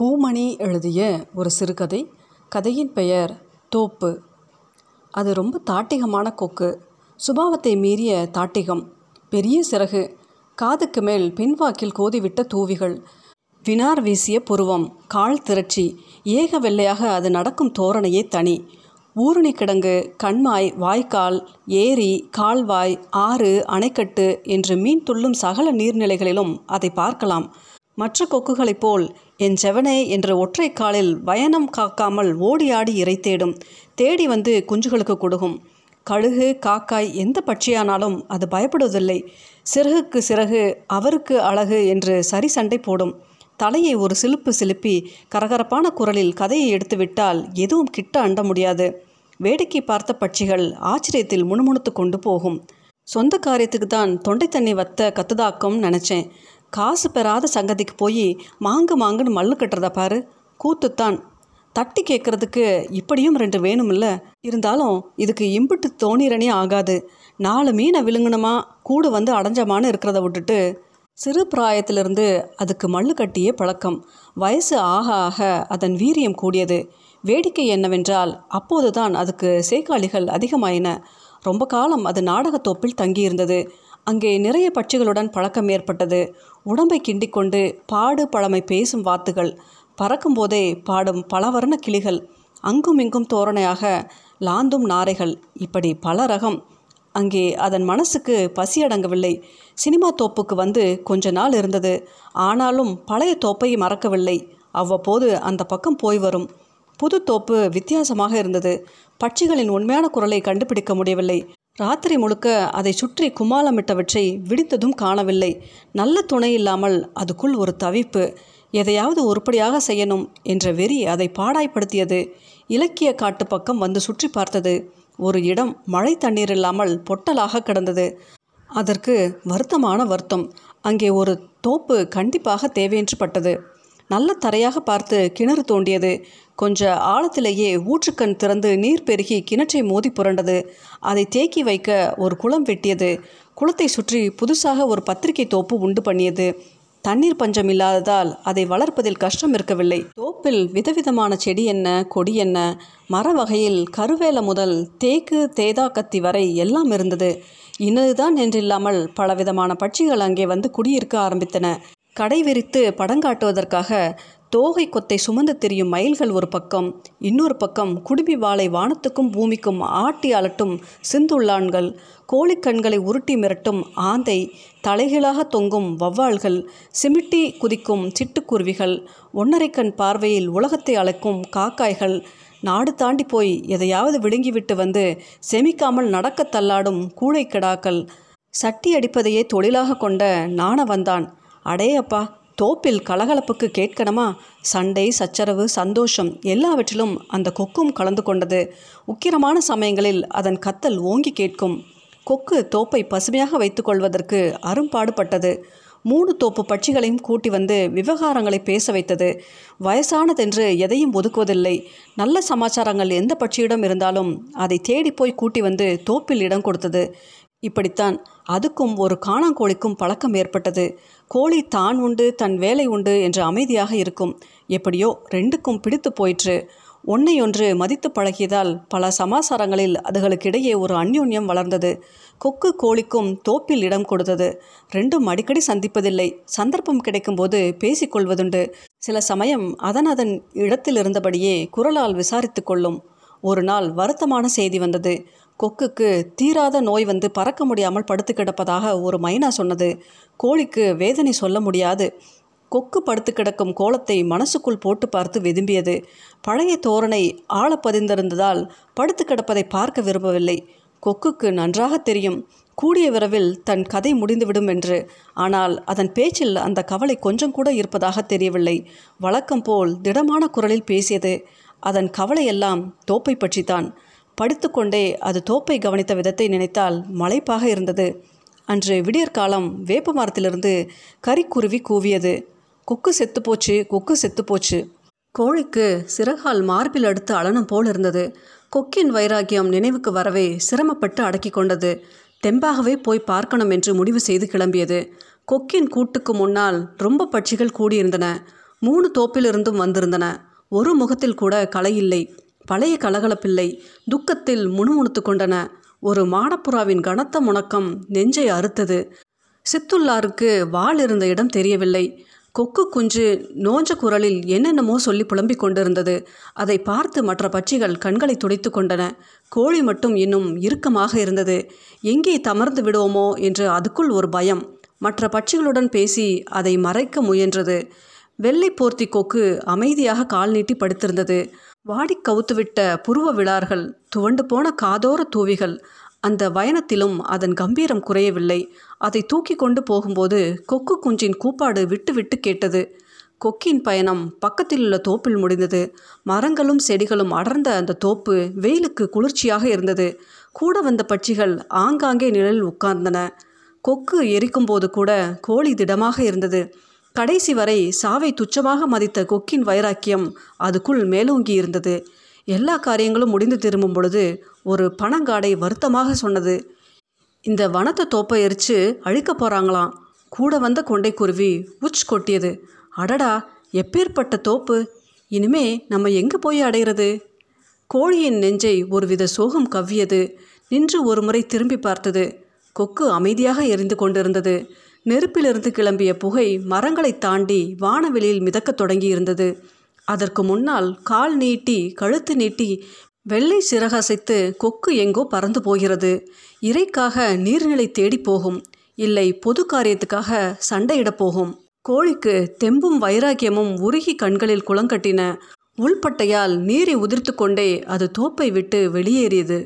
பூமணி எழுதிய ஒரு சிறுகதை. கதையின் பெயர் தோப்பு. அது ரொம்ப தாட்டிகமான கொக்கு. சுபாவத்தை மீறிய தாட்டிகம். பெரிய சிறகு. காதுக்கு மேல் பின்வாக்கில் கோதிவிட்ட தூவிகள். வினார் வீசிய புருவம். கால் திரட்சி. ஏக வெள்ளையாக அது நடக்கும் தோரணையே தனி. ஊரணி கிடங்கு கண்மாய் வாய்க்கால் ஏரி கால்வாய் ஆறு அணைக்கட்டு என்று மீன் துள்ளும் சகல நீர்நிலைகளிலும் அதை பார்க்கலாம். மற்ற கொக்குகளைப் போல் என் செவனே என்ற ஒற்றை காலில் வயனம் காக்காமல் ஓடி ஆடி இறை தேடும் தேடி வந்து குஞ்சுகளுக்கு கொடுக்கும் கழுகு காக்காய் எந்த பட்சியானாலும் அது பயப்படுவதில்லை. சிறகுக்கு சிறகு அவருக்கு அழகு என்று சரி சண்டை போடும். தலையை ஒரு சிலுப்பு சிலுப்பி கரகரப்பான குரலில் கதையை எடுத்துவிட்டால் எதுவும் கிட்ட அண்ட முடியாது. வேடிக்கை பார்த்த பட்சிகள் ஆச்சரியத்தில் முணுமுணுத்து கொண்டு போகும். சொந்த காரியத்துக்கு தான் தொண்டை தண்ணி வத்த கத்துதாக்கம் நினச்சேன். காசு பெறாத சங்கதிக்கு போய் மாங்கு மாங்குன்னு மல்லு கட்டுறத பாரு. கூத்துத்தான். தட்டி கேட்குறதுக்கு இப்படியும் ரெண்டு வேணுமில்ல. இருந்தாலும் இதுக்கு இம்புட்டு தோணிரனே ஆகாது. நாலு மீனை விழுங்கணுமா? கூடு வந்து அடைஞ்சமானு இருக்கிறத விட்டுட்டு சிறு பிராயத்திலிருந்து அதுக்கு மல்லு கட்டியே பழக்கம். வயசு ஆக ஆக அதன் வீரியம் கூடியது. வேடிக்கை என்னவென்றால் அப்போதுதான் அதுக்கு சேக்காளிகள் அதிகமாயின. ரொம்ப காலம் அது நாடகத்தோப்பில் தங்கியிருந்தது. அங்கே நிறைய பட்சிகளுடன் பழக்கம் ஏற்பட்டது. உடம்பை கிண்டிக்கொண்டு பாடு பழமை பேசும் வாத்துகள். பறக்கும்போதே பாடும் பலவர்ண கிளிகள். அங்கும் இங்கும் தோரணையாக லாந்தும் நாரைகள். இப்படி பல ரகம். அங்கே அதன் மனசுக்கு பசி அடங்கவில்லை. சினிமா தோப்புக்கு வந்து கொஞ்ச நாள் இருந்தது. ஆனாலும் பழைய தோப்பை மறக்கவில்லை. அவ்வப்போது அந்த பக்கம் போய் வரும். புது தோப்பு வித்தியாசமாக இருந்தது. பட்சிகளின் உண்மையான குரலை கண்டுபிடிக்க முடியவில்லை. ராத்திரி முழுக்க அதை சுற்றி குமாலமிட்டவற்றை விடிந்ததும் காணவில்லை. நல்ல துணை இல்லாமல் அதுக்குள் ஒரு தவிப்பு. எதையாவது உருப்படியாக செய்யணும் என்ற வெறி அதை பாடாய்ப்படுத்தியது. இலக்கிய காட்டு பக்கம் வந்து சுற்றி பார்த்தது. ஒரு இடம் மழை தண்ணீர் இல்லாமல் பொட்டலாக கிடந்தது. அதற்கு வருத்தமான வருத்தம். அங்கே ஒரு தோப்பு கண்டிப்பாக தேவையென்று பட்டது. நல்ல தரையாக பார்த்து கிணறு தோண்டியது. கொஞ்ச ஆழத்திலேயே ஊற்றுக்கண் திறந்து நீர் பெருகி கிணற்றை மோதி புரண்டது. அதை தேக்கி வைக்க ஒரு குளம் வெட்டியது. குளத்தை சுற்றி புதுசாக ஒரு பத்திரிகை தோப்பு உண்டு பண்ணியது. தண்ணீர் பஞ்சம் இல்லாததால் அதை வளர்ப்பதில் கஷ்டம் இருக்கவில்லை. தோப்பில் விதவிதமான செடி என்ன கொடி என்ன மர வகையில் கருவேல முதல் தேக்கு தேதா கத்தி வரை எல்லாம் இருந்தது. இன்னதுதான் என்றில்லாமல் பலவிதமான பட்சிகள் அங்கே வந்து குடியிருக்க ஆரம்பித்தன. கடை விரித்து படங்காட்டுவதற்காக தோகை கொத்தை சுமந்து திரியும் மயில்கள் ஒரு பக்கம் இன்னொரு பக்கம் குடுமி வாளை வானத்துக்கும் பூமிக்கும் ஆட்டி அலட்டும் சிந்துள்ளான்கள். கோழிக்கண்களை உருட்டி மிரட்டும் ஆந்தை தலைகளாக தொங்கும் வவ்வாள்கள் சிமிட்டி குதிக்கும் சிட்டுக்குருவிகள் ஒன்னரைக்கண் பார்வையில் உலகத்தை அழைக்கும் காக்காய்கள். நாடு தாண்டி போய் எதையாவது விழுங்கிவிட்டு வந்து செமிக்காமல் நடக்க தள்ளாடும் கூழைக்கிடாக்கள் சட்டி அடிப்பதையே தொழிலாக கொண்ட நாண வந்தான் அடே அப்பா தோப்பில் கலகலப்புக்கு கேட்கணுமா? சண்டை சச்சரவு சந்தோஷம் எல்லாவற்றிலும் அந்த கொக்கும் கலந்து கொண்டது. உக்கிரமான சமயங்களில் அதன் கத்தல் ஓங்கி கேட்கும். கொக்கு தோப்பை பசுமையாக வைத்துக்கொள்வதற்கு அரும்பாடுபட்டது மூணு தோப்பு பட்சிகளையும் கூட்டி வந்து விவகாரங்களை பேச வைத்தது. வயசானதென்று எதையும் ஒதுக்குவதில்லை. நல்ல சமாச்சாரங்கள் எந்த பட்சியிடம் இருந்தாலும் அதை தேடி போய் கூட்டி வந்து தோப்பில் இடம் கொடுத்தது. இப்படித்தான் அதுக்கும் ஒரு காணாங்கோழிக்கும் பழக்கம் ஏற்பட்டது. கோழி தான் உண்டு தன் வேலை உண்டு என்று அமைதியாக இருக்கும். எப்படியோ ரெண்டுக்கும் பிடித்து போயிற்று. ஒன்றை ஒன்று மதித்து பழகியதால் பல சமாசாரங்களில் அதுகளுக்கிடையே ஒரு அந்யோன்யம் வளர்ந்தது. கொக்கு கோழிக்கும் தோப்பில் இடம் கொடுத்தது. ரெண்டும் அடிக்கடி சந்திப்பதில்லை. சந்தர்ப்பம் கிடைக்கும்போது பேசிக்கொள்வதுண்டு சில சமயம் அதன் அதன் இடத்தில் இருந்தபடியே குரலால் விசாரித்து கொள்ளும். ஒரு நாள் வருத்தமான செய்தி வந்தது. கொக்குக்கு தீராத நோய் வந்து பறக்க முடியாமல் படுத்து கிடப்பதாக ஒரு மைனா சொன்னது. கோழிக்கு வேதனை சொல்ல முடியாது. கொக்கு படுத்து கிடக்கும் கோலத்தை மனசுக்குள் போட்டு பார்த்து விரும்பியது. பழைய தோரணை ஆழ பதிந்திருந்ததால் படுத்து கிடப்பதை பார்க்க விரும்பவில்லை. கொக்குக்கு நன்றாக தெரியும். கூடிய விரைவில் தன் கதை முடிந்துவிடும் என்று. ஆனால் அதன் பேச்சில் அந்த கவலை கொஞ்சம் கூட இருப்பதாக தெரியவில்லை. வழக்கம் போல் திடமான குரலில் பேசியது அதன் கவலையெல்லாம் தோப்பை பற்றித்தான். படுத்துக்கொண்டே அது தோப்பை கவனித்த விதத்தை நினைத்தால் மலைப்பாக இருந்தது. அன்று விடியற்காலம் வேப்ப மரத்திலிருந்து கறிக்குருவி கூவியது. கொக்கு செத்துப்போச்சு கொக்கு செத்துப்போச்சு கோழிக்கு சிறகால் மார்பில் அடுத்து அலனம் போல் இருந்தது. கொக்கின் வைராக்கியம் நினைவுக்கு வரவே சிரமப்பட்டு அடக்கி கொண்டது. தெம்பாகவே போய் பார்க்கணும் என்று முடிவு செய்து கிளம்பியது. கொக்கின் கூட்டுக்கு முன்னால் ரொம்ப பட்சிகள் கூடியிருந்தன. மூணு தோப்பிலிருந்தும் வந்திருந்தன. ஒரு முகத்தில் கூட கலையில்லை பழைய கலகலப்பில்லை துக்கத்தில் முணுமுணுத்து கொண்டன. ஒரு மாடப்புறாவின் கனத்த முணக்கம் நெஞ்சை அறுத்தது. சித்துல்லாருக்கு வாள் இருந்த இடம் தெரியவில்லை. கொக்கு குஞ்சு நோஞ்ச குரலில் என்னென்னமோ சொல்லி புலம்பிக் கொண்டிருந்தது. அதை பார்த்து மற்ற பட்சிகள் கண்களை துடைத்து கொண்டன. கோழி மட்டும் இன்னும் இறுக்கமாக இருந்தது. எங்கே தமர்ந்து விடுவோமோ என்று அதுக்குள் ஒரு பயம். மற்ற பட்சிகளுடன் பேசி அதை மறைக்க முயன்றது. வெள்ளை போர்த்தி கொக்கு அமைதியாக கால் நீட்டி படுத்திருந்தது. வாடி கவுத்துவிட்ட புருவ விழார்கள் துவண்டு போன காதோர தூவிகள் அந்த பயணத்திலும் அதன் கம்பீரம் குறையவில்லை. அதை தூக்கி கொண்டு போகும்போது கொக்கு குஞ்சின் கூப்பாடு விட்டு விட்டு கேட்டது. கொக்கின் பயணம் பக்கத்தில் உள்ள தோப்பில் முடிந்தது. மரங்களும் செடிகளும் அடர்ந்த அந்த தோப்பு வெயிலுக்கு குளிர்ச்சியாக இருந்தது. கூட வந்த பட்சிகள் ஆங்காங்கே நிழலில் உட்கார்ந்தன. கொக்கு எரிக்கும்போது கூட கோழி திடமாக இருந்தது. கடைசி வரை சாவை துச்சமாக மதித்த கொக்கின் வைராக்கியம் அதுக்குள் மேலோங்கி இருந்தது. எல்லா காரியங்களும் முடிந்து திரும்பும் பொழுது ஒரு பணங்காடை வருத்தமாக சொன்னது. இந்த வனத்தை தோப்பை எரித்து அழிக்க போகிறாங்களாம் கூட வந்த கொண்டைக்குருவி உச் கொட்டியது. அடடா எப்பேற்பட்ட தோப்பு? இனிமே நம்ம எங்கே போய் அடையிறது? கோழியின் நெஞ்சை ஒருவித சோகம் கவ்வியது. நின்று ஒரு முறை திரும்பி பார்த்தது. கொக்கு அமைதியாக எரிந்து கொண்டிருந்தது. நெருப்பிலிருந்து கிளம்பிய புகை மரங்களை தாண்டி வானவெளியில் மிதக்கத் தொடங்கியிருந்தது. அதற்கு முன்னால் கால் நீட்டி கழுத்து நீட்டி வெள்ளை சிறகசைத்து கொக்கு எங்கோ பறந்து போகிறது. இறைக்காக நீர்நிலை தேடி போகும். இல்லை பொது காரியத்துக்காக சண்டையிடப் போகும். கோழிக்கு தெம்பும் வைராக்கியமும் உருகி கண்களில் குளங்கட்டின உள்பட்டையால் நீரை உதிர்த்து கொண்டே அது தோப்பை விட்டு வெளியேறியது.